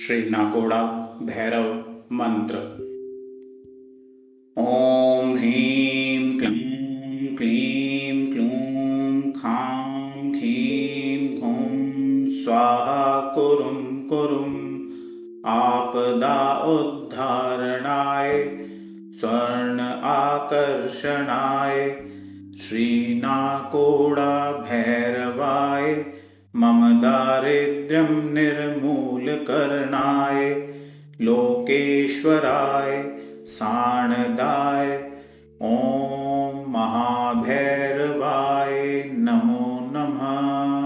श्री नाकोड़ा भैरव मंत्र। ॐ ह्रीं क्लीं क्लीं क्लूं खां खीं खूं स्वाहा कुरुं कुरुं आपदा उद्धारणाय स्वर्ण आकर्षणाय श्रीनाकोडा भैरवाय मम दारिद्र्यं निर्मूलकरणाय लोकेश्वराय साणदाय ॐ महाभैरवाय नमो नमः।